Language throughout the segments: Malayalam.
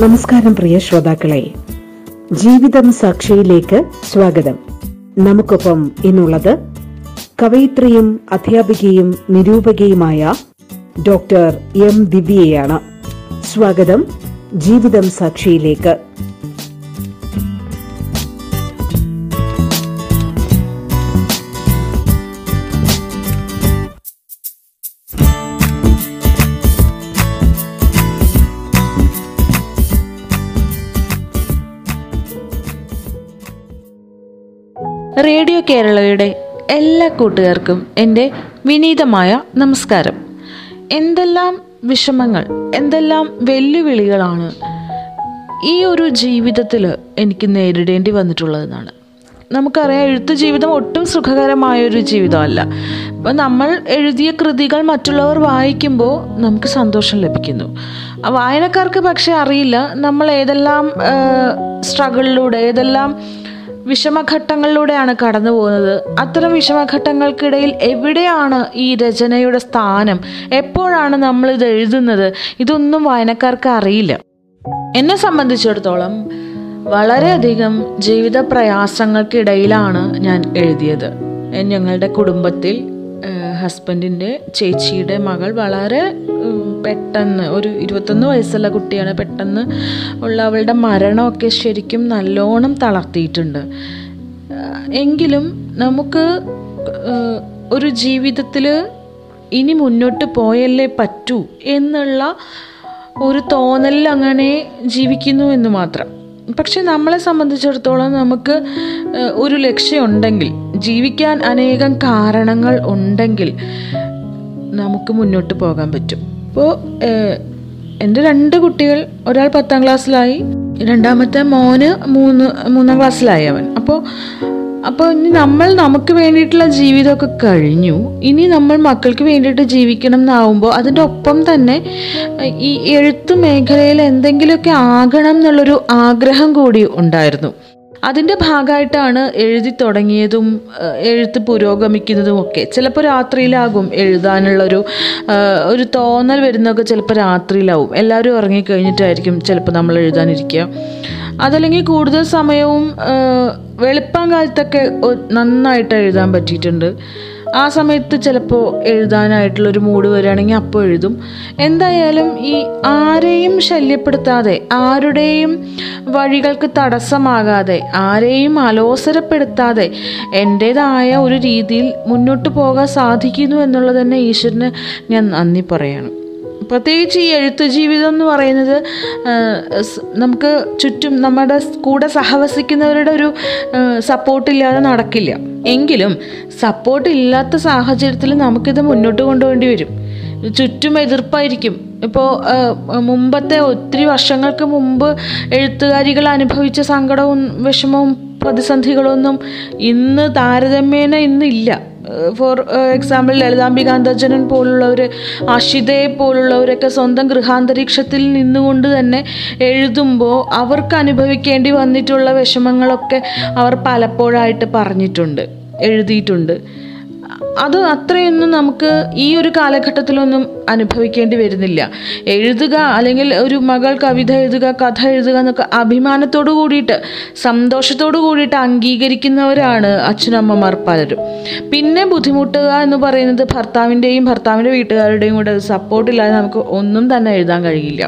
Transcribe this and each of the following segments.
നമസ്കാരം പ്രിയ ശ്രോതാക്കളെ. ജീവിതം സാക്ഷിയിലേക്ക് സ്വാഗതം. നമുക്കൊപ്പം ഇന്നുള്ളത് കവയിത്രിയും അധ്യാപികയും നിരൂപകയുമായ ഡോക്ടർ എം ദിവ്യയാണ്. സ്വാഗതം ജീവിതം സാക്ഷിയിലേക്ക്. റേഡിയോ കേരളയുടെ എല്ലാ കൂട്ടുകാർക്കും എന്റെ വിനീതമായ നമസ്കാരം. എന്തെല്ലാം വിഷമങ്ങൾ എന്തെല്ലാം വെല്ലുവിളികളാണ് ഈ ഒരു ജീവിതത്തിൽ എനിക്ക് നേരിടേണ്ടി വന്നിട്ടുള്ളതെന്നാണ്. നമുക്കറിയാം എഴുത്ത് ജീവിതം ഒട്ടും സുഖകരമായൊരു ജീവിതമല്ല. അപ്പം നമ്മൾ എഴുതിയ കൃതികൾ മറ്റുള്ളവർ വായിക്കുമ്പോൾ നമുക്ക് സന്തോഷം ലഭിക്കുന്നു. വായനക്കാർക്ക് പക്ഷേ അറിയില്ല നമ്മൾ ഏതെല്ലാം സ്ട്രഗിളിലൂടെ ഏതെല്ലാം വിഷമഘട്ടങ്ങളിലൂടെയാണ് കടന്നു പോകുന്നത്. അത്തരം വിഷമഘട്ടങ്ങൾക്കിടയിൽ എവിടെയാണ് ഈ രചനയുടെ സ്ഥാനം? എപ്പോഴാണ് നമ്മൾ ഇത് എഴുതുന്നത്? ഇതൊന്നും വായനക്കാർക്ക് അറിയില്ല. എന്നെ സംബന്ധിച്ചിടത്തോളം വളരെയധികം ജീവിത പ്രയാസങ്ങൾക്കിടയിലാണ് ഞാൻ എഴുതിയത്. ഞങ്ങളുടെ കുടുംബത്തിൽ ഹസ്ബൻഡിന്റെ ചേച്ചിയുടെ മകൾ വളരെ പെട്ടെന്ന് ഒരു ഇരുപത്തൊന്ന് വയസ്സുള്ള കുട്ടിയാണ്. പെട്ടെന്ന് ഉള്ള അവളുടെ മരണമൊക്കെ ശരിക്കും നല്ലോണം തളർത്തിയിട്ടുണ്ട്. എങ്കിലും നമുക്ക് ഒരു ജീവിതത്തിൽ ഇനി മുന്നോട്ട് പോയല്ലേ പറ്റൂ എന്നുള്ള ഒരു തോന്നലിൽ അങ്ങനെ ജീവിക്കുന്നു എന്ന് മാത്രം. പക്ഷെ നമ്മളെ സംബന്ധിച്ചിടത്തോളം നമുക്ക് ഒരു ലക്ഷ്യമുണ്ടെങ്കിൽ ജീവിക്കാൻ അനേകം കാരണങ്ങൾ ഉണ്ടെങ്കിൽ നമുക്ക് മുന്നോട്ട് പോകാൻ പറ്റും. അപ്പോൾ എന്റെ രണ്ട് കുട്ടികൾ ഒരാൾ പത്താം ക്ലാസ്സിലായി രണ്ടാമത്തെ മോന് മൂന്ന് മൂന്നാം ക്ലാസ്സിലായി അവൻ. അപ്പോൾ അപ്പോൾ ഇനി നമ്മൾ നമുക്ക് വേണ്ടിയിട്ടുള്ള ജീവിതമൊക്കെ കഴിഞ്ഞു. ഇനി നമ്മൾ മക്കൾക്ക് വേണ്ടിയിട്ട് ജീവിക്കണം എന്നാവുമ്പോൾ അതിന്റെ ഒപ്പം തന്നെ ഈ എഴുത്ത് മേഖലയിൽ എന്തെങ്കിലുമൊക്കെ ആകണം എന്നുള്ളൊരു ആഗ്രഹം കൂടി ഉണ്ടായിരുന്നു. അതിന്റെ ഭാഗമായിട്ടാണ് എഴുതി തുടങ്ങിയതും എഴുത്ത് പുരോഗമിക്കുന്നതും ഒക്കെ ചിലപ്പോൾ രാത്രിയിലാകും എഴുതാനുള്ളൊരു ഒരു തോന്നൽ വരുന്നതൊക്കെ ചിലപ്പോൾ രാത്രിയിലാവും. എല്ലാവരും ഇറങ്ങിക്കഴിഞ്ഞിട്ടായിരിക്കും ചിലപ്പോൾ നമ്മൾ എഴുതാനിരിക്കുക. അതല്ലെങ്കിൽ കൂടുതൽ സമയവും വെളുപ്പം കാലത്തൊക്കെ നന്നായിട്ട് എഴുതാൻ പറ്റിയിട്ടുണ്ട്. ആ സമയത്ത് ചിലപ്പോൾ എഴുതാനായിട്ടുള്ളൊരു മൂഡ് വരികയാണെങ്കിൽ അപ്പോൾ എഴുതും. എന്തായാലും ഈ ആരെയും ശല്യപ്പെടുത്താതെ ആരുടെയും വഴികൾക്ക് തടസ്സമാകാതെ ആരെയും അലോസരപ്പെടുത്താതെ എന്റേതായ ഒരു രീതിയിൽ മുന്നോട്ട് പോകാൻ സാധിക്കുന്നു എന്നുള്ളത് തന്നെ ഈശ്വരന് ഞാൻ നന്ദി പറയണം. പ്രത്യേകിച്ച് ഈ എഴുത്ത് ജീവിതം എന്ന് പറയുന്നത് നമുക്ക് ചുറ്റും നമ്മുടെ കൂടെ സഹവസിക്കുന്നവരുടെ ഒരു സപ്പോർട്ടില്ലാതെ നടക്കില്ല. എങ്കിലും സപ്പോർട്ട് ഇല്ലാത്ത സാഹചര്യത്തിൽ നമുക്കിത് മുന്നോട്ട് കൊണ്ടുപോകേണ്ടി വരും. ചുറ്റും എതിർപ്പായിരിക്കും. ഇപ്പോൾ മുമ്പത്തെ ഒത്തിരി വർഷങ്ങൾക്ക് മുമ്പ് എഴുത്തുകാരികൾ അനുഭവിച്ച സങ്കടവും വിഷമവും പ്രതിസന്ധികളൊന്നും ഇന്ന് താരതമ്യേന ഇന്നില്ല. ഫോർ എക്സാമ്പിൾ ലളിതാംബികാന്തജനൻ പോലുള്ളവർ അഷിതയെ പോലുള്ളവരൊക്കെ സ്വന്തം ഗൃഹാന്തരീക്ഷത്തിൽ നിന്നുകൊണ്ട് തന്നെ എഴുതുമ്പോൾ അവർക്ക് അനുഭവിക്കേണ്ടി വന്നിട്ടുള്ള വിഷമങ്ങളൊക്കെ അവർ പലപ്പോഴായിട്ട് പറഞ്ഞിട്ടുണ്ട് എഴുതിയിട്ടുണ്ട്. അത് അത്രയൊന്നും നമുക്ക് ഈ ഒരു കാലഘട്ടത്തിലൊന്നും അനുഭവിക്കേണ്ടി വരുന്നില്ല. എഴുതുക അല്ലെങ്കിൽ ഒരു മകൾ കവിത എഴുതുക കഥ എഴുതുക എന്നൊക്കെ അഭിമാനത്തോടു കൂടിയിട്ട് സന്തോഷത്തോടു കൂടിയിട്ട് അംഗീകരിക്കുന്നവരാണ് അച്ഛനമ്മമാർ പലരും. പിന്നെ ബുദ്ധിമുട്ടുക എന്ന് പറയുന്നത് ഭർത്താവിന്റെയും ഭർത്താവിന്റെ വീട്ടുകാരുടെയും കൂടെ സപ്പോർട്ടില്ലാതെ നമുക്ക് ഒന്നും തന്നെ എഴുതാൻ കഴിയില്ല.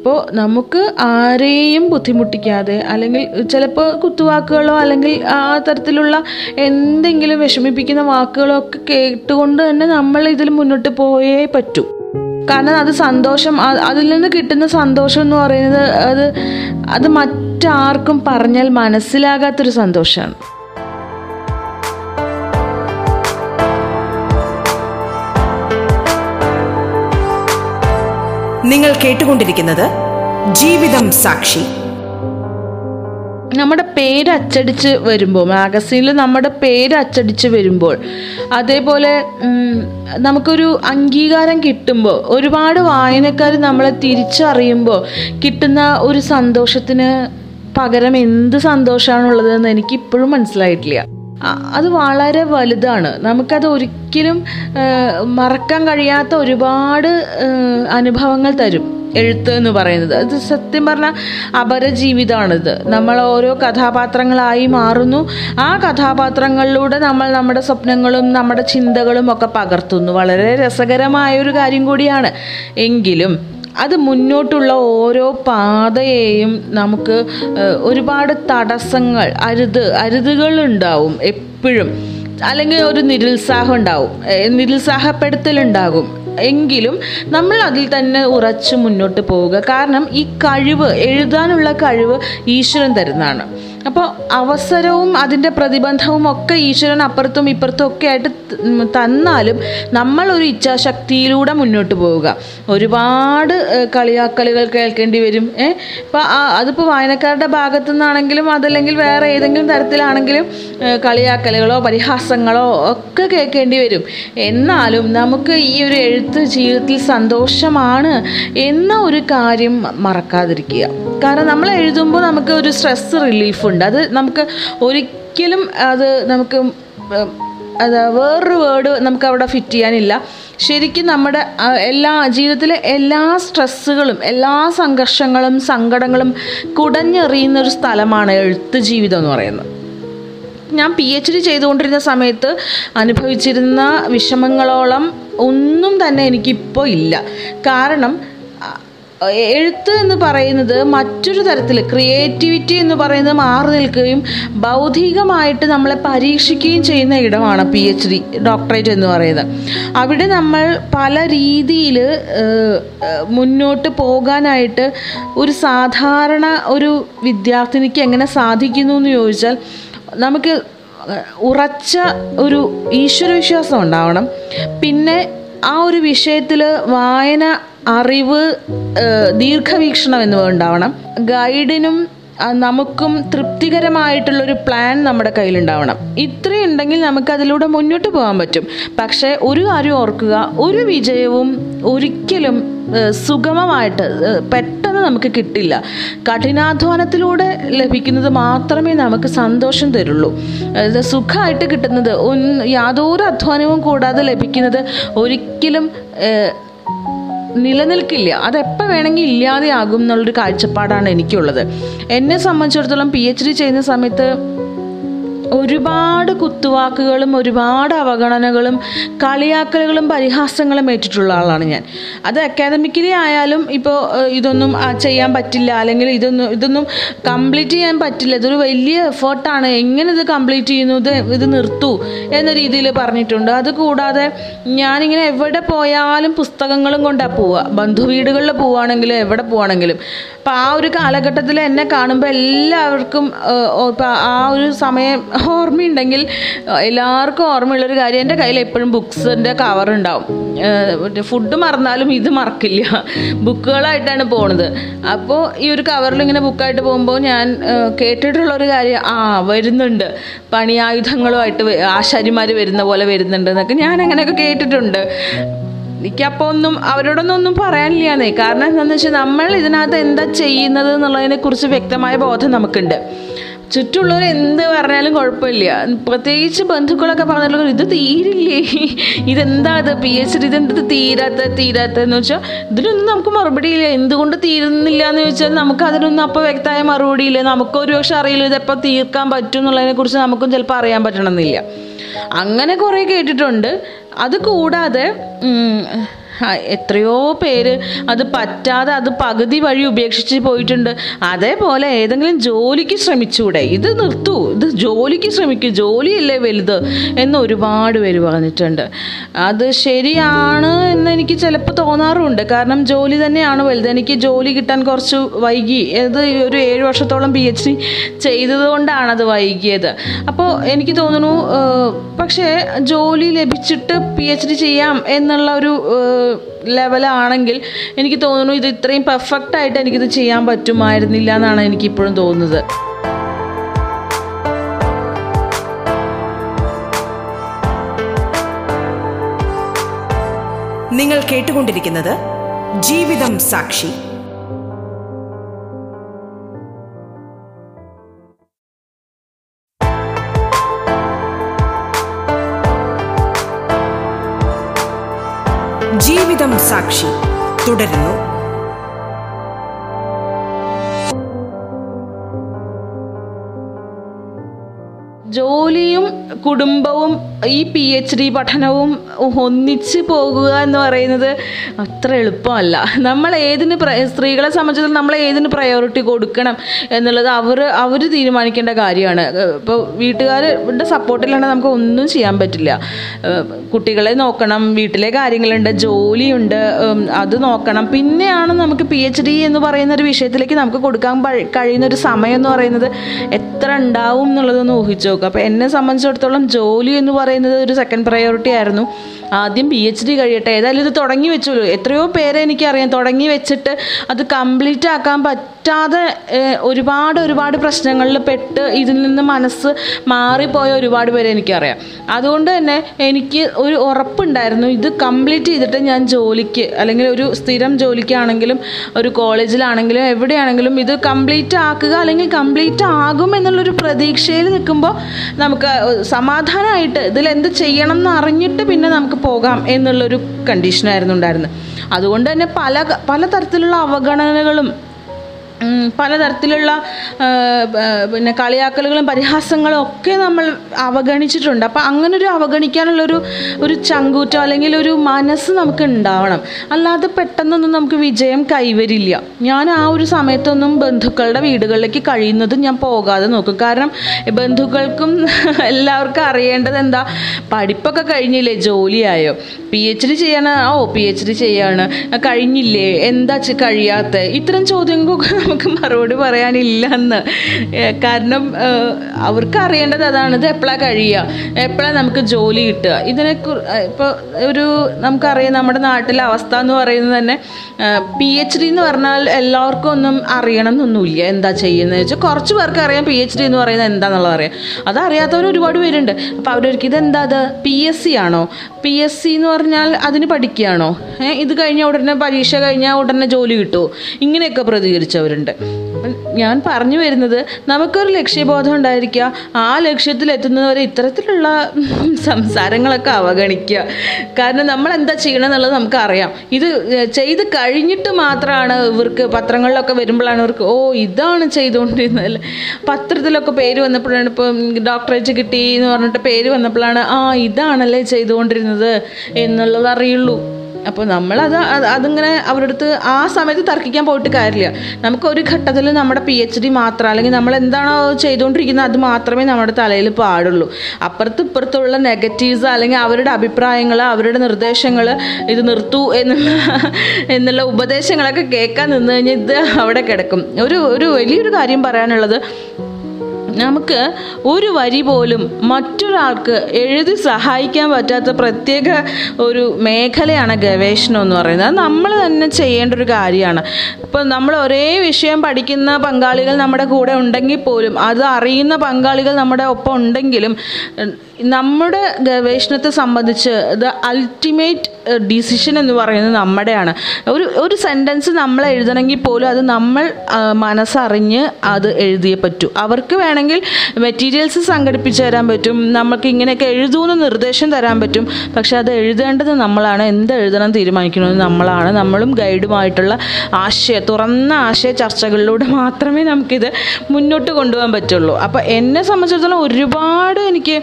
അപ്പോൾ നമുക്ക് ആരെയും ബുദ്ധിമുട്ടിക്കാതെ അല്ലെങ്കിൽ ചിലപ്പോൾ കുത്തുവാക്കുകളോ അല്ലെങ്കിൽ ആ തരത്തിലുള്ള എന്തെങ്കിലും വിഷമിപ്പിക്കുന്ന വാക്കുകളോ ഒക്കെ കേട്ടുകൊണ്ട് തന്നെ നമ്മൾ ഇതിൽ മുന്നോട്ട് പോയേ പറ്റൂ. കാരണം അത് സന്തോഷം അതിൽ നിന്ന് കിട്ടുന്ന സന്തോഷം എന്ന് പറയുന്നത് അത് അത് മറ്റാർക്കും പറഞ്ഞാൽ മനസ്സിലാകാത്തൊരു സന്തോഷമാണ്. നിങ്ങൾ കേട്ടുകൊണ്ടിരിക്കുന്നത് ജീവിതം സാക്ഷി. നമ്മുടെ പേര് അച്ചടിച്ച് വരുമ്പോൾ മാഗസീനിൽ നമ്മുടെ പേര് അച്ചടിച്ച് വരുമ്പോൾ അതേപോലെ നമുക്കൊരു അംഗീകാരം കിട്ടുമ്പോൾ ഒരുപാട് വായനക്കാർ നമ്മളെ തിരിച്ചറിയുമ്പോൾ കിട്ടുന്ന ഒരു സന്തോഷത്തിന് പകരം എന്ത് സന്തോഷമാണുള്ളതെന്ന് എനിക്ക് ഇപ്പോഴും മനസ്സിലായിട്ടില്ല. അത് വളരെ വലുതാണ്. നമുക്കത് ഒരിക്കലും മറക്കാൻ കഴിയാത്ത ഒരുപാട് അനുഭവങ്ങൾ തരും എഴുത്ത് എന്ന് പറയുന്നത്. അത് സത്യം പറഞ്ഞാൽ അപരജീവിതമാണിത് നമ്മൾ ഓരോ കഥാപാത്രങ്ങളായി മാറുന്നു. ആ കഥാപാത്രങ്ങളിലൂടെ നമ്മൾ നമ്മുടെ സ്വപ്നങ്ങളും നമ്മുടെ ചിന്തകളും ഒക്കെ പകർത്തുന്നു. വളരെ രസകരമായ ഒരു കാര്യം കൂടിയാണ്. എങ്കിലും അത് മുന്നോട്ടുള്ള ഓരോ പാതയെയും നമുക്ക് ഒരുപാട് തടസ്സങ്ങൾ അരുത് അരുതുകൾ ഉണ്ടാവും എപ്പോഴും. അല്ലെങ്കിൽ ഒരു നിരുത്സാഹം ഉണ്ടാവും നിരുത്സാഹപ്പെടുത്തലുണ്ടാകും. എങ്കിലും നമ്മൾ അതിൽ തന്നെ ഉറച്ചു മുന്നോട്ട് പോവുക. കാരണം ഈ കഴിവ് എഴുതാനുള്ള കഴിവ് ഈശ്വരൻ തരുന്നതാണ്. അപ്പോൾ അവസരവും അതിന്റെ പ്രതിബന്ധവും ഒക്കെ ഈശ്വരൻ അപ്പുറത്തും ഇപ്പുറത്തും ഒക്കെ ആയിട്ട് തന്നാലും നമ്മൾ ഒരു ഇച്ഛാശക്തിയിലൂടെ മുന്നോട്ട് പോവുക. ഒരുപാട് കളിയാക്കലുകൾ കേൾക്കേണ്ടി വരും. ഏഹ് ഇപ്പം അതിപ്പോൾ വായനക്കാരുടെ ഭാഗത്തു നിന്നാണെങ്കിലും അതല്ലെങ്കിൽ വേറെ ഏതെങ്കിലും തരത്തിലാണെങ്കിലും കളിയാക്കലുകളോ പരിഹാസങ്ങളോ ഒക്കെ കേൾക്കേണ്ടി വരും. എന്നാലും നമുക്ക് ഈ ഒരു എഴുത്ത് ജീവിതത്തിൽ സന്തോഷമാണ് എന്ന ഒരു കാര്യം മറക്കാതിരിക്കുക. കാരണം നമ്മൾ എഴുതുമ്പോൾ നമുക്ക് ഒരു സ്ട്രെസ് റിലീഫ് ഉണ്ട്. അത് നമുക്ക് ഒരിക്കലും അത് നമുക്ക് അതാ വേറൊരു വേർഡ് നമുക്ക് അവിടെ ഫിറ്റ് ചെയ്യാനില്ല. ശരിക്കും നമ്മുടെ എല്ലാ ജീവിതത്തിലെ എല്ലാ സ്ട്രെസ്സുകളും എല്ലാ സംഘർഷങ്ങളും സങ്കടങ്ങളും കുടഞ്ഞെറിയുന്ന ഒരു സ്ഥലമാണ് എഴുത്ത് ജീവിതം എന്ന് പറയുന്നത്. ഞാൻ പി എച്ച് ഡി ചെയ്തുകൊണ്ടിരുന്ന സമയത്ത് അനുഭവിച്ചിരുന്ന വിഷമങ്ങളോളം ഒന്നും തന്നെ എനിക്കിപ്പോൾ ഇല്ല. കാരണം എഴുത്ത് എന്ന് പറയുന്നത് മറ്റൊരു തരത്തിൽ ക്രിയേറ്റിവിറ്റി എന്ന് പറയുന്നത് മാറി നിൽക്കുകയും ബൗദ്ധികമായിട്ട് നമ്മളെ പരീക്ഷിക്കുകയും ചെയ്യുന്ന ഇടമാണ് പി എച്ച് ഡി ഡോക്ടറേറ്റ് എന്ന് പറയുന്നത്. അവിടെ നമ്മൾ പല രീതിയിൽ മുന്നോട്ട് പോകാനായിട്ട് ഒരു സാധാരണ ഒരു വിദ്യാർത്ഥിനിക്ക് എങ്ങനെ സാധിക്കുന്നു എന്ന് ചോദിച്ചാൽ നമുക്ക് ഉറച്ച ഒരു ഈശ്വരവിശ്വാസം ഉണ്ടാവണം. പിന്നെ ആ ഒരു വിഷയത്തിൽ വായന അറിവ് ദീർഘവീക്ഷണം എന്നിവ ഉണ്ടാവണം. ഗൈഡിനും നമുക്കും തൃപ്തികരമായിട്ടുള്ളൊരു പ്ലാൻ നമ്മുടെ കയ്യിലുണ്ടാവണം. ഇത്രയും ഉണ്ടെങ്കിൽ നമുക്ക് അതിലൂടെ മുന്നോട്ട് പോകാൻ പറ്റും. പക്ഷേ ഒരു കാര്യം ഓർക്കുക ഒരു വിജയവും ഒരിക്കലും സുഗമമായിട്ട് പെട്ടെന്ന് നമുക്ക് കിട്ടില്ല. കഠിനാധ്വാനത്തിലൂടെ ലഭിക്കുന്നത് മാത്രമേ നമുക്ക് സന്തോഷം തരുള്ളൂ. സുഖമായിട്ട് കിട്ടുന്നത് യാതൊരു അധ്വാനവും കൂടാതെ ലഭിക്കുന്നത് ഒരിക്കലും നിലനിൽക്കില്ല. അത് അതെപ്പോൾ വേണമെങ്കിൽ ഇല്ലാതെയാകും എന്നുള്ളൊരു കാഴ്ചപ്പാടാണ് എനിക്കുള്ളത്. എന്നെ സംബന്ധിച്ചിടത്തോളം പി എച്ച് ഡി ചെയ്യുന്ന സമയത്ത് ഒരുപാട് കുത്തുവാക്കുകളും ഒരുപാട് അവഗണനകളും കളിയാക്കലുകളും പരിഹാസങ്ങളും ഏറ്റിട്ടുള്ള ആളാണ് ഞാൻ. അത് അക്കാദമിക്കലി ആയാലും ഇപ്പോൾ ഇതൊന്നും ചെയ്യാൻ പറ്റില്ല അല്ലെങ്കിൽ ഇതൊന്നും ഇതൊന്നും കംപ്ലീറ്റ് ചെയ്യാൻ പറ്റില്ല ഇതൊരു വലിയ എഫേർട്ടാണ് എങ്ങനെ ഇത് കംപ്ലീറ്റ് ചെയ്യുന്നു ഇത് ഇത് നിർത്തൂ എന്ന രീതിയിൽ പറഞ്ഞിട്ടുണ്ട്. അതുകൂടാതെ ഞാനിങ്ങനെ എവിടെ പോയാലും പുസ്തകങ്ങളും കൊണ്ടാണ് പോവുക. ബന്ധുവീടുകളിൽ പോവുകയാണെങ്കിലും എവിടെ പോവുകയാണെങ്കിലും. അപ്പോൾ ആ ഒരു കാലഘട്ടത്തിൽ എന്നെ കാണുമ്പോൾ എല്ലാവർക്കും ആ ഒരു സമയം ഓർമ്മയുണ്ടെങ്കിൽ എല്ലാവർക്കും ഓർമ്മയുള്ളൊരു കാര്യം എന്റെ കയ്യിൽ എപ്പോഴും ബുക്സിന്റെ കവർ ഉണ്ടാവും ഫുഡ് മറന്നാലും ഇത് മറക്കില്ല. ബുക്കുകളായിട്ടാണ് പോണത്. അപ്പോൾ ഈ ഒരു കവറിൽ ഇങ്ങനെ ബുക്കായിട്ട് പോകുമ്പോൾ ഞാൻ കേട്ടിട്ടുള്ളൊരു കാര്യം ആ വരുന്നുണ്ട്. പണിയായുധങ്ങളുമായിട്ട് ആശാരിമാർ വരുന്ന പോലെ വരുന്നുണ്ട് എന്നൊക്കെ ഞാൻ അങ്ങനെയൊക്കെ കേട്ടിട്ടുണ്ട്. എനിക്കപ്പോൾ ഒന്നും അവരോടൊന്നും ഒന്നും പറയാനില്ലാന്നേ. കാരണം എന്താണെന്ന് വെച്ചാൽ നമ്മൾ ഇതിനകത്ത് എന്താ ചെയ്യുന്നത് എന്നുള്ളതിനെ കുറിച്ച് വ്യക്തമായ ബോധം നമുക്കുണ്ട്. ചുറ്റുമുള്ളവർ എന്ത് പറഞ്ഞാലും കുഴപ്പമില്ല. പ്രത്യേകിച്ച് ബന്ധുക്കളൊക്കെ പറഞ്ഞാലും ഇത് തീരില്ലേ? ഇതെന്താ ഇത് പി എച്ച് ഡി ഇതെന്ത് തീരാത്ത തീരാത്തതെന്ന് വെച്ചാൽ ഇതിനൊന്നും നമുക്ക് മറുപടി ഇല്ല. എന്തുകൊണ്ട് തീരുന്നില്ല എന്ന് ചോദിച്ചാൽ നമുക്ക് അതിനൊന്നും അപ്പോൾ വ്യക്തമായ മറുപടിയില്ല നമുക്ക് ഒരു പക്ഷെ അറിയില്ല ഇതെപ്പോൾ തീർക്കാൻ പറ്റും എന്നുള്ളതിനെ കുറിച്ച് നമുക്കും ചിലപ്പോൾ അറിയാൻ പറ്റണമെന്നില്ല. അങ്ങനെ കുറേ കേട്ടിട്ടുണ്ട്. അത് കൂടാതെ എത്രയോ പേര് അത് പറ്റാതെ അത് പകുതി വഴി ഉപേക്ഷിച്ച് പോയിട്ടുണ്ട്. അതേപോലെ ഏതെങ്കിലും ജോലിക്ക് ശ്രമിച്ചൂടെ? ഇത് നിർത്തൂ. ഇത് ജോലിക്ക് ശ്രമിക്കൂ. ജോലിയല്ലേ വലുത്? എന്ന് ഒരുപാട് പേര് പറഞ്ഞിട്ടുണ്ട്. അത് ശരിയാണ് എന്ന് എനിക്ക് ചിലപ്പോൾ തോന്നാറുണ്ട്. കാരണം ജോലി തന്നെയാണ് വലുത്. എനിക്ക് ജോലി കിട്ടാൻ കുറച്ച് വൈകി. അത് ഒരു ഏഴ് വർഷത്തോളം പി എച്ച് ഡി ചെയ്തതുകൊണ്ടാണ് അത് വൈകിയത്. അപ്പോൾ എനിക്ക് തോന്നുന്നു പക്ഷേ ജോലി ലഭിച്ചിട്ട് പി എച്ച് ഡി ചെയ്യാം എന്നുള്ള ഒരു ലെവലാണെങ്കിൽ എനിക്ക് തോന്നുന്നു ഇത് ഇത്രയും പെർഫെക്റ്റ് ആയിട്ട് എനിക്കിത് ചെയ്യാൻ പറ്റുമായിരുന്നില്ല എന്നാണ് എനിക്കിപ്പോഴും തോന്നുന്നത്. നിങ്ങൾ കേട്ടുകൊണ്ടിരിക്കുന്നത് ജീവിതം സാക്ഷി. സാക്ഷി തുടരുന്നു ജോലിയും കുടുംബവും ഈ പി എച്ച് ഡി പഠനവും ഒന്നിച്ച് പോകുക എന്ന് പറയുന്നത് അത്ര എളുപ്പമല്ല. നമ്മൾ ഏതിന് സ്ത്രീകളെ സംബന്ധിച്ചിടത്തോളം നമ്മൾ ഏതിന് പ്രയോറിറ്റി കൊടുക്കണം എന്നുള്ളത് അവർ അവർ തീരുമാനിക്കേണ്ട കാര്യമാണ്. ഇപ്പോൾ വീട്ടുകാരുടെ സപ്പോർട്ടിലാണ് നമുക്ക് ഒന്നും ചെയ്യാൻ പറ്റില്ല. കുട്ടികളെ നോക്കണം വീട്ടിലെ കാര്യങ്ങളുണ്ട് ജോലിയുണ്ട് അത് നോക്കണം. പിന്നെയാണ് നമുക്ക് പി എച്ച് ഡി എന്ന് പറയുന്ന ഒരു വിഷയത്തിലേക്ക് നമുക്ക് കൊടുക്കാൻ കഴിയുന്ന ഒരു സമയം എന്ന് പറയുന്നത് എത്ര ഉണ്ടാവും എന്നുള്ളതൊന്ന് ഊഹിച്ചു നോക്കുക അപ്പോൾ എന്നെ സംബന്ധിച്ചിടത്തോളം ജോലി എന്ന് പറയുന്നത് ഒരു സെക്കൻഡ് പ്രയോറിറ്റി ആയിരുന്നു. ആദ്യം പി എച്ച് ഡി കഴിയട്ടെ. ഏതായാലും ഇത് തുടങ്ങി വെച്ചുള്ളൂ എത്രയോ പേരെ എനിക്കറിയാം. തുടങ്ങി വെച്ചിട്ട് അത് കംപ്ലീറ്റ് ആക്കാൻ പറ്റാതെ ഒരുപാട് ഒരുപാട് പ്രശ്നങ്ങളിൽ പെട്ട് ഇതിൽ നിന്ന് മനസ്സ് മാറിപ്പോയ ഒരുപാട് പേരെ എനിക്കറിയാം. അതുകൊണ്ട് തന്നെ എനിക്ക് ഒരു ഉറപ്പുണ്ടായിരുന്നു. ഇത് കംപ്ലീറ്റ് ചെയ്തിട്ട് ഞാൻ ജോലിക്ക് അല്ലെങ്കിൽ ഒരു സ്ഥിരം ജോലിക്കാണെങ്കിലും ഒരു കോളേജിലാണെങ്കിലും എവിടെയാണെങ്കിലും ഇത് കംപ്ലീറ്റ് ആക്കുക അല്ലെങ്കിൽ കംപ്ലീറ്റ് ആകും എന്നുള്ളൊരു പ്രതീക്ഷയിൽ നിൽക്കുമ്പോൾ നമുക്ക് സമാധാനമായിട്ട് ഇതിൽ എന്ത് ചെയ്യണം എന്ന് അറിഞ്ഞിട്ട് പിന്നെ നമുക്ക് പോകാം എന്നുള്ളൊരു കണ്ടീഷനായിരുന്നു ഉണ്ടായിരുന്നത്. അതുകൊണ്ട് തന്നെ പല പലതരത്തിലുള്ള അവഗണനകളും ഉം, പലതരത്തിലുള്ള പിന്നെ കളിയാക്കലുകളും പരിഹാസങ്ങളും ഒക്കെ നമ്മൾ അവഗണിച്ചിട്ടുണ്ട്. അപ്പം അങ്ങനെ ഒരു അവഗണിക്കാനുള്ളൊരു ഒരു ചങ്കൂറ്റം അല്ലെങ്കിൽ ഒരു മനസ്സ് നമുക്ക് ഉണ്ടാവണം. അല്ലാതെ പെട്ടെന്നൊന്നും നമുക്ക് വിജയം കൈവരില്ല. ഞാൻ ആ ഒരു സമയത്തൊന്നും ബന്ധുക്കളുടെ വീടുകളിലേക്ക് കഴിയുന്നത് ഞാൻ പോകാതെ നോക്കും. കാരണം ബന്ധുക്കൾക്കും എല്ലാവർക്കും അറിയേണ്ടത് എന്താ? പഠിപ്പൊക്കെ കഴിഞ്ഞില്ലേ? ജോലിയായോ? പി എച്ച് ഡി ചെയ്യണ ഓ പി എച്ച് ഡി ചെയ്യാണ്. കഴിഞ്ഞില്ലേ? എന്താ കഴിയാത്ത? ഇത്തരം ചോദ്യങ്ങൾക്കൊക്കെ നമുക്ക് മറുപടി പറയാനില്ല എന്ന് കാരണം അവർക്ക് അറിയേണ്ടത് അതാണ് ഇത് എപ്പോഴാണ് കഴിയുക എപ്പോഴാണ് നമുക്ക് ജോലി കിട്ടുക. ഇതിനെ ഇപ്പോൾ ഒരു നമുക്കറിയാം നമ്മുടെ നാട്ടിലെ അവസ്ഥ എന്ന് പറയുന്നത് തന്നെ പി എച്ച് ഡി എന്ന് പറഞ്ഞാൽ എല്ലാവർക്കും ഒന്നും അറിയണം എന്നൊന്നുമില്ല എന്താ ചെയ്യുന്നത്. വെച്ചാൽ കുറച്ച് പേർക്ക് അറിയാം പി എച്ച് ഡി എന്ന് പറയുന്നത് എന്താണെന്നുള്ളത് അറിയാം. അതറിയാത്തവർ ഒരുപാട് പേരുണ്ട്. അപ്പോൾ അവരൊരിക്കൽ ഇതെന്താ അത്? പി എസ് സി ആണോ? പി എസ് സി എന്ന് പറഞ്ഞാൽ അതിന് പഠിക്കുകയാണോ? ഇത് കഴിഞ്ഞാൽ ഉടനെ പരീക്ഷ കഴിഞ്ഞാൽ ഉടനെ ജോലി കിട്ടുമോ ഇങ്ങനെയൊക്കെ പ്രതികരിച്ചവരുണ്ട്. അപ്പം ഞാൻ പറഞ്ഞു വരുന്നത് നമുക്കൊരു ലക്ഷ്യബോധം ഉണ്ടായിരിക്കുക. ആ ലക്ഷ്യത്തിൽ എത്തുന്നവരെ ഇത്തരത്തിലുള്ള സംസാരങ്ങളൊക്കെ അവഗണിക്കുക. കാരണം നമ്മൾ എന്താ ചെയ്യണം എന്നുള്ളത് നമുക്കറിയാം. ഇത് ചെയ്ത് കഴിഞ്ഞിട്ട് മാത്രമാണ് ഇവർക്ക് പത്രങ്ങളിലൊക്കെ വരുമ്പോഴാണ് ഇവർക്ക് ഓ ഇതാണ് ചെയ്തുകൊണ്ടിരുന്നത്. പത്രത്തിലൊക്കെ പേര് വന്നപ്പോഴാണ് ഇപ്പം ഡോക്ടറേറ്റ് കിട്ടി എന്ന് പറഞ്ഞിട്ട് പേര് വന്നപ്പോഴാണ് ആ ഇതാണല്ലേ ചെയ്തുകൊണ്ടിരുന്നത് എന്നുള്ളത് അറിയുള്ളൂ. അപ്പോൾ നമ്മളത് അത് അതിങ്ങനെ അവരുടെ അടുത്ത് ആ സമയത്ത് തർക്കിക്കാൻ പോയിട്ട് കാര്യമില്ല. നമുക്ക് ഒരു ഘട്ടത്തിൽ നമ്മുടെ പി എച്ച് ഡി മാത്രം അല്ലെങ്കിൽ നമ്മൾ എന്താണോ ചെയ്തുകൊണ്ടിരിക്കുന്നത് അത് മാത്രമേ നമ്മുടെ തലയിൽ പാടുള്ളൂ. അപ്പുറത്ത് ഇപ്പുറത്തുള്ള നെഗറ്റീവ്സ് അല്ലെങ്കിൽ അവരുടെ അഭിപ്രായങ്ങൾ അവരുടെ നിർദ്ദേശങ്ങൾ ഇത് നിർത്തൂ എന്നുള്ള എന്നുള്ള ഉപദേശങ്ങളൊക്കെ കേൾക്കാൻ നിന്ന് കഴിഞ്ഞാൽ ഇത് അവിടെ കിടക്കും. ഒരു ഒരു വലിയൊരു കാര്യം പറയാനുള്ളത് നമുക്ക് ഒരു വരി പോലും മറ്റൊരാൾക്ക് എഴുതി സഹായിക്കാൻ പറ്റാത്ത പ്രത്യേക ഒരു മേഖലയാണ് ഗവേഷണം എന്ന് പറയുന്നത്. അത് നമ്മൾ തന്നെ ചെയ്യേണ്ട ഒരു കാര്യമാണ്. ഇപ്പം നമ്മൾ ഒരേ വിഷയം പഠിക്കുന്ന പങ്കാളികൾ നമ്മുടെ കൂടെ ഉണ്ടെങ്കിൽ പോലും അത് അറിയുന്ന പങ്കാളികൾ നമ്മുടെ ഒപ്പം ഉണ്ടെങ്കിലും നമ്മുടെ ഗവേഷണത്തെ സംബന്ധിച്ച് ദ അൾട്ടിമേറ്റ് ഡിസിഷൻ എന്ന് പറയുന്നത് നമ്മുടെയാണ്. ഒരു ഒരു സെന്റൻസ് നമ്മൾ എഴുതണമെങ്കിൽ പോലും അത് നമ്മൾ മനസ്സറിഞ്ഞ് അത് എഴുതിയേ പറ്റൂ. അവർക്ക് വേണമെങ്കിൽ മെറ്റീരിയൽസ് സംഘടിപ്പിച്ച് തരാൻ പറ്റും. നമുക്ക് ഇങ്ങനെയൊക്കെ എഴുതൂന്ന് നിർദ്ദേശം തരാൻ പറ്റും. പക്ഷെ അത് എഴുതേണ്ടത് നമ്മളാണ്. എന്ത് എഴുതണം തീരുമാനിക്കുന്നത് നമ്മളാണ്. നമ്മളും ഗൈഡുമായിട്ടുള്ള ആശയ തുറന്ന ആശയ ചർച്ചകളിലൂടെ മാത്രമേ നമുക്കിത് മുന്നോട്ട് കൊണ്ടുപോകാൻ പറ്റുള്ളൂ. അപ്പോൾ എന്നെ സംബന്ധിച്ചിടത്തോളം ഒരുപാട് എനിക്ക്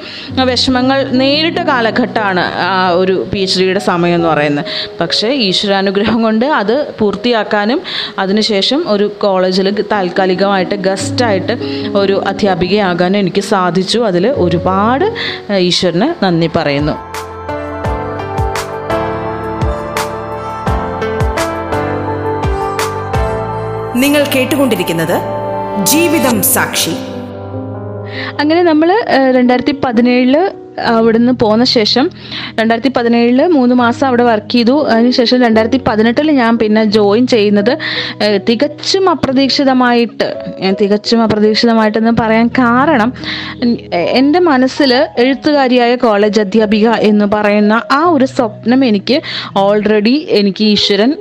വിഷമങ്ങൾ നേരിട്ട കാലഘട്ടമാണ് ആ ഒരു പി എച്ച് ഡിയുടെ സമയം എന്ന് പറയുന്നത്. പക്ഷേ ഈശ്വരാനുഗ്രഹം കൊണ്ട് അത് പൂർത്തിയാക്കാനും അതിനുശേഷം ഒരു കോളേജിൽ താൽക്കാലികമായിട്ട് ഗസ്റ്റായിട്ട് ഒരു അധ്യാപികയാകാനും എനിക്ക് സാധിച്ചു. അതിൽ ഒരുപാട് ഈശ്വരന് നന്ദി പറയുന്നു. നിങ്ങൾ കേട്ടുകൊണ്ടിരിക്കുന്നത് ജീവിതം സാക്ഷി. അങ്ങനെ നമ്മൾ രണ്ടായിരത്തി പതിനേഴിൽ അവിടുന്ന് പോന്ന ശേഷം രണ്ടായിരത്തി പതിനേഴിൽ മൂന്ന് മാസം അവിടെ വർക്ക് ചെയ്തു. അതിനുശേഷം രണ്ടായിരത്തി പതിനെട്ടിൽ ഞാൻ പിന്നെ ജോയിൻ ചെയ്യുന്നത് തികച്ചും അപ്രതീക്ഷിതമായിട്ട് തികച്ചും അപ്രതീക്ഷിതമായിട്ടെന്ന് പറയാൻ കാരണം എന്റെ മനസ്സിൽ എഴുത്തുകാരിയായ കോളേജ് അധ്യാപിക എന്ന് പറയുന്ന ആ ഒരു സ്വപ്നം എനിക്ക് ഓൾറെഡി എനിക്ക് ഈശ്വരൻ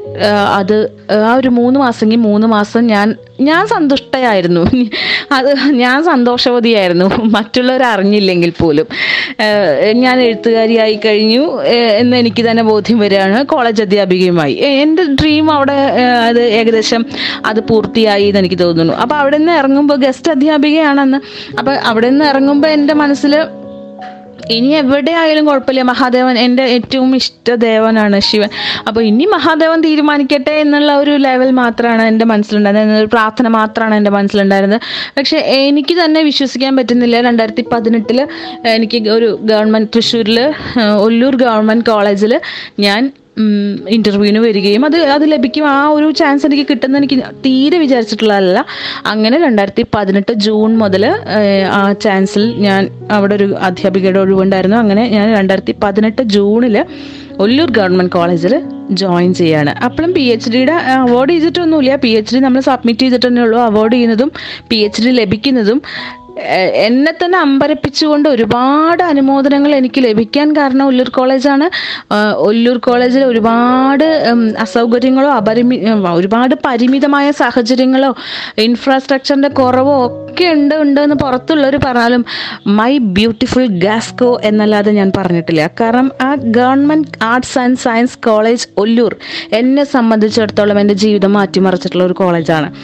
അത് ആ ഒരു മൂന്ന് മാസമെങ്കിൽ മൂന്ന് മാസം ഞാൻ ഞാൻ സന്തുഷ്ടയായിരുന്നു. അത് ഞാൻ സന്തോഷവതിയായിരുന്നു. മറ്റുള്ളവർ അറിഞ്ഞില്ലെങ്കിൽ പോലും. ഞാൻ എഴുത്തുകാരിയായി കഴിഞ്ഞു. എന്ന് എനിക്ക് തന്നെ ബോധ്യം വരികയാണ്. കോളേജ് അധ്യാപികയുമായി. എന്റെ ഡ്രീം അവിടെ അത് ഏകദേശം അത് പൂർത്തിയായി എന്ന് എനിക്ക് തോന്നുന്നു. അപ്പോൾ അവിടെ നിന്ന് ഇറങ്ങുമ്പോൾ ഗസ്റ്റ് അധ്യാപികയാണെന്ന്. അപ്പോൾ അവിടെ നിന്ന് ഇറങ്ങുമ്പോൾ എന്റെ മനസ്സിൽ ഇനി എവിടെ ആയാലും കുഴപ്പമില്ല. മഹാദേവൻ എന്റെ ഏറ്റവും ഇഷ്ട ദേവനാണ് ശിവൻ. അപ്പോൾ ഇനി മഹാദേവൻ തീരുമാനിക്കട്ടെ എന്നുള്ള ഒരു ലെവൽ മാത്രമാണ് എന്റെ മനസ്സിലുണ്ടായിരുന്നത്. ഒരു പ്രാർത്ഥന മാത്രമാണ് എന്റെ മനസ്സിലുണ്ടായിരുന്നത്. പക്ഷേ എനിക്ക് തന്നെ വിശ്വസിക്കാൻ പറ്റുന്നില്ല. രണ്ടായിരത്തി പതിനെട്ടിൽ എനിക്ക് ഒരു ഗവൺമെന്റ് തൃശ്ശൂരിൽ ഒല്ലൂർ ഗവൺമെന്റ് കോളേജിൽ ഞാൻ ഇന്റർവ്യൂവിന് വരികയും അത് അത് ലഭിക്കും. ആ ഒരു ചാൻസ് എനിക്ക് കിട്ടുന്ന എനിക്ക് തീരെ വിചാരിച്ചിട്ടുള്ളതല്ല. അങ്ങനെ രണ്ടായിരത്തി പതിനെട്ട് ജൂൺ മുതൽ ആ ചാൻസിൽ ഞാൻ അവിടെ ഒരു അധ്യാപികയുടെ ഒഴിവുണ്ടായിരുന്നു അങ്ങനെ ഞാൻ രണ്ടായിരത്തി പതിനെട്ട് ജൂണിൽ ഒല്ലൂർ ഗവൺമെന്റ് കോളേജിൽ ജോയിൻ ചെയ്യാണ്. അപ്പോഴും പി എച്ച് ഡിയുടെ അവാർഡ് ചെയ്തിട്ടൊന്നുമില്ല. പി എച്ച് ഡി നമ്മൾ സബ്മിറ്റ് ചെയ്തിട്ട് തന്നെ ഉള്ളൂ. അവാർഡ് ചെയ്യുന്നതും പി എച്ച് ഡി ലഭിക്കുന്നതും എന്നെ തന്നെ അമ്പരപ്പിച്ചുകൊണ്ട് ഒരുപാട് അനുമോദനങ്ങൾ എനിക്ക് ലഭിക്കാൻ കാരണം ഒല്ലൂർ കോളേജാണ്. ഒല്ലൂർ കോളേജിൽ ഒരുപാട് അസൗകര്യങ്ങളോ അപരിമി ഒരുപാട് പരിമിതമായ സാഹചര്യങ്ങളോ ഇൻഫ്രാസ്ട്രക്ചറിന്റെ കുറവോ ഒക്കെ ഉണ്ട് ഉണ്ട് എന്ന് പുറത്തുള്ളവർ പറഞ്ഞാലും മൈ ബ്യൂട്ടിഫുൾ ഗാസ്കോ എന്നല്ലാതെ ഞാൻ പറഞ്ഞിട്ടില്ല. കാരണം ആ government arts and science college Ollur എന്നെ സംബന്ധിച്ചിടത്തോളം എന്റെ ജീവിതം മാറ്റിമറിച്ചിട്ടുള്ള ഒരു കോളേജാണ്.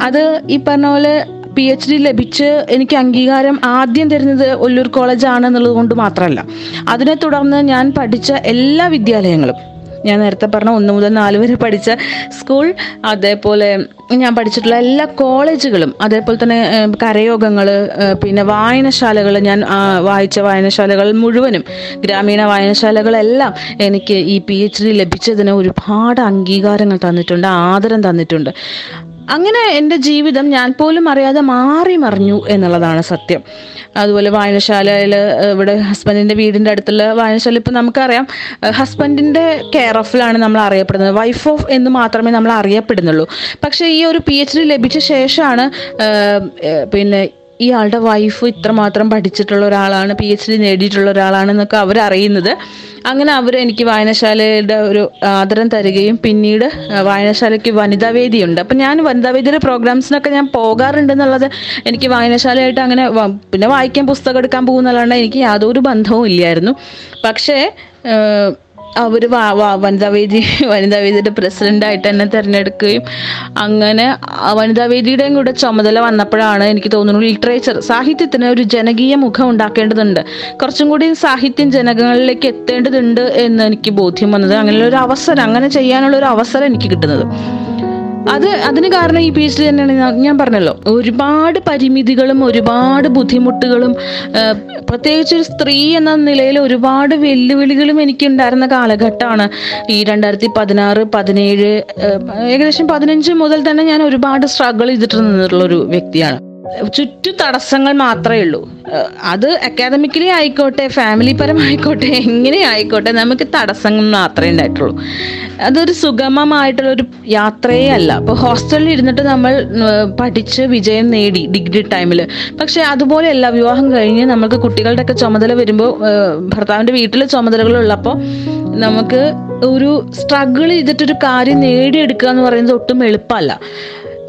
അത് ഈ പറഞ്ഞ പോലെ പി എച്ച് ഡി ലഭിച്ച് എനിക്ക് അംഗീകാരം ആദ്യം തരുന്നത് ഒല്ലൂർ കോളേജാണ് എന്നുള്ളത് കൊണ്ട് മാത്രമല്ല. അതിനെ തുടർന്ന് ഞാൻ പഠിച്ച എല്ലാ വിദ്യാലയങ്ങളും ഞാൻ നേരത്തെ പറഞ്ഞ ഒന്ന് മുതൽ നാല് വരെ പഠിച്ച സ്കൂൾ അതേപോലെ ഞാൻ പഠിച്ചിട്ടുള്ള എല്ലാ കോളേജുകളും അതേപോലെ തന്നെ കരയോഗങ്ങൾ പിന്നെ വായനശാലകൾ ഞാൻ വായിച്ച വായനശാലകൾ മുഴുവനും ഗ്രാമീണ വായനശാലകളെല്ലാം എനിക്ക് ഈ പി എച്ച് ഡി ലഭിച്ചതിന് ഒരുപാട് അംഗീകാരങ്ങൾ തന്നിട്ടുണ്ട് ആദരം തന്നിട്ടുണ്ട്. അങ്ങനെ എന്റെ ജീവിതം ഞാൻ പോലും അറിയാതെ മാറി മറിഞ്ഞു എന്നുള്ളതാണ് സത്യം. അതുപോലെ വായനശാലയിൽ ഇവിടെ ഹസ്ബൻഡിന്റെ വീടിന്റെ അടുത്തുള്ള വായനശാല ഇപ്പം നമുക്കറിയാം ഹസ്ബൻഡിന്റെ കെയർ ഓഫിലാണ് നമ്മൾ അറിയപ്പെടുന്നത്. വൈഫ് ഓഫ് എന്ന് മാത്രമേ നമ്മൾ അറിയപ്പെടുന്നുള്ളൂ. പക്ഷേ ഈ ഒരു പി എച്ച് ഡി ലഭിച്ച ശേഷമാണ് പിന്നെ ഈ ആളുടെ വൈഫ് ഇത്രമാത്രം പഠിച്ചിട്ടുള്ള ഒരാളാണ് പി എച്ച് ഡി നേടിയിട്ടുള്ള ഒരാളാണെന്നൊക്കെ അറിയുന്നത് അങ്ങനെ അവർ എനിക്ക് വായനശാലയുടെ ഒരു ആദരം തരികയും പിന്നീട് വായനശാലയ്ക്ക് വനിതാവേദിയുണ്ട്. അപ്പം ഞാൻ വനിതാവേദിയുടെ പ്രോഗ്രാംസിനൊക്കെ ഞാൻ പോകാറുണ്ടെന്നുള്ളത് എനിക്ക് വായനശാലയായിട്ട് അങ്ങനെ പിന്നെ വായിക്കാൻ പുസ്തകം എടുക്കാൻ പോകുന്നതല്ലാണ്ട് എനിക്ക് യാതൊരു ബന്ധവും ഇല്ലായിരുന്നു. പക്ഷേ ഏഹ്, വേദി വനിതാ വേദിയുടെ പ്രസിഡന്റായിട്ട് എന്നെ തിരഞ്ഞെടുക്കുകയും അങ്ങനെ വനിതാ വേദിയുടെയും കൂടെ ചുമതല വന്നപ്പോഴാണ് എനിക്ക് തോന്നുന്നു ലിറ്ററേച്ചർ സാഹിത്യത്തിന് ഒരു ജനകീയ മുഖം ഉണ്ടാക്കേണ്ടതുണ്ട്. കുറച്ചും കൂടി സാഹിത്യം ജനങ്ങളിലേക്ക് എത്തേണ്ടതുണ്ട് എന്ന് എനിക്ക് ബോധ്യം വന്നത്. അങ്ങനെയുള്ള ഒരു അവസരം അങ്ങനെ ചെയ്യാനുള്ള ഒരു അവസരം എനിക്ക് കിട്ടുന്നത്. അത് അതിന് കാരണം ഈ പി എച്ച് ഡി തന്നെയാണ്. ഞാൻ- പറഞ്ഞല്ലോ ഒരുപാട് പരിമിതികളും ഒരുപാട് ബുദ്ധിമുട്ടുകളും പ്രത്യേകിച്ച് ഒരു സ്ത്രീ എന്ന നിലയിൽ ഒരുപാട് വെല്ലുവിളികളും എനിക്ക് ഉണ്ടായിരുന്ന കാലഘട്ടമാണ്. ഈ രണ്ടായിരത്തി പതിനാറ് പതിനേഴ് ഏകദേശം പതിനഞ്ച് മുതൽ തന്നെ ഞാൻ ഒരുപാട് സ്ട്രഗിൾ ചെയ്തിട്ട് നിന്നിട്ടുള്ള ഒരു വ്യക്തിയാണ്. ചുറ്റു തടസ്സങ്ങൾ മാത്രമേ ഉള്ളൂ. അത് അക്കാദമിക്കലി ആയിക്കോട്ടെ ഫാമിലി പരമായിക്കോട്ടെ എങ്ങനെ ആയിക്കോട്ടെ നമുക്ക് തടസ്സങ്ങൾ മാത്രമേ ഉണ്ടായിട്ടുള്ളൂ. അതൊരു സുഗമമായിട്ടുള്ള ഒരു യാത്രയേ അല്ല. അപ്പോൾ ഹോസ്റ്റലിൽ ഇരുന്നിട്ട് നമ്മൾ പഠിച്ച് വിജയം നേടി ഡിഗ്രി ടൈമിൽ പക്ഷെ അതുപോലെയല്ല വിവാഹം കഴിഞ്ഞ് നമുക്ക് കുട്ടികളുടെ ഒക്കെ ചുമതല വരുമ്പോൾ ഭർത്താവിന്റെ വീട്ടിലെ ചുമതലകളുള്ളപ്പോൾ നമുക്ക് ഒരു സ്ട്രഗിൾ ചെയ്തിട്ടൊരു കാര്യം നേടിയെടുക്കുക എന്ന് പറയുന്നത് ഒട്ടും എളുപ്പമല്ല.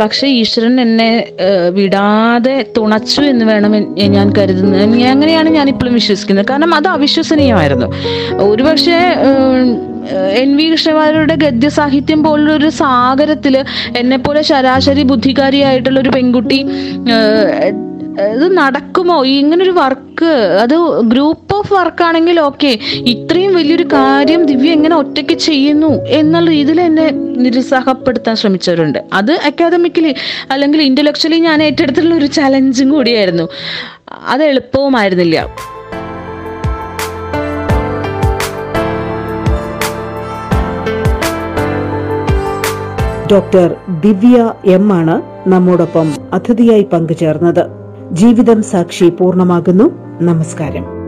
പക്ഷെ ഈശ്വരൻ എന്നെ വിടാതെ തുണച്ചു എന്ന് വേണം ഞാൻ കരുതുന്നത്. അങ്ങനെയാണ് ഞാൻ ഇപ്പോഴും വിശ്വസിക്കുന്നത്. കാരണം അത് അവിശ്വസനീയമായിരുന്നു. ഒരുപക്ഷെ എൻ വി കൃഷ്ണവാര്യരുടെ ഗദ്യസാഹിത്യം പോലുള്ളൊരു സാഗരത്തിൽ എന്നെപ്പോലെ ശരാശരി ബുദ്ധികാരിയായിട്ടുള്ള ഒരു പെൺകുട്ടി ഇത് നടക്കുമോ? ഇങ്ങനൊരു വർക്ക് അത് ഗ്രൂപ്പ് ഓഫ് വർക്ക് ആണെങ്കിൽ ഓക്കെ ഇത്രയും വലിയൊരു കാര്യം ദിവ്യ എങ്ങനെ ഒറ്റയ്ക്ക് ചെയ്യുന്നു എന്നുള്ള രീതിയിൽ എന്നെ നിരുത്സാഹപ്പെടുത്താൻ ശ്രമിച്ചവരുണ്ട്. അത് അക്കാദമിക്കലി അല്ലെങ്കിൽ ഇന്റലക്ച്വലി ഞാൻ ഏറ്റെടുത്തിട്ടുള്ള ഒരു ചലഞ്ചും കൂടിയായിരുന്നു. അത് എളുപ്പവുമായിരുന്നില്ല. ഡോക്ടർ ദിവ്യ എം ആണ് നമ്മോടൊപ്പം അതിഥിയായി പങ്കുചേർന്നത്. ജീവിതം സാക്ഷി പൂർണമാകുന്നു. നമസ്കാരം.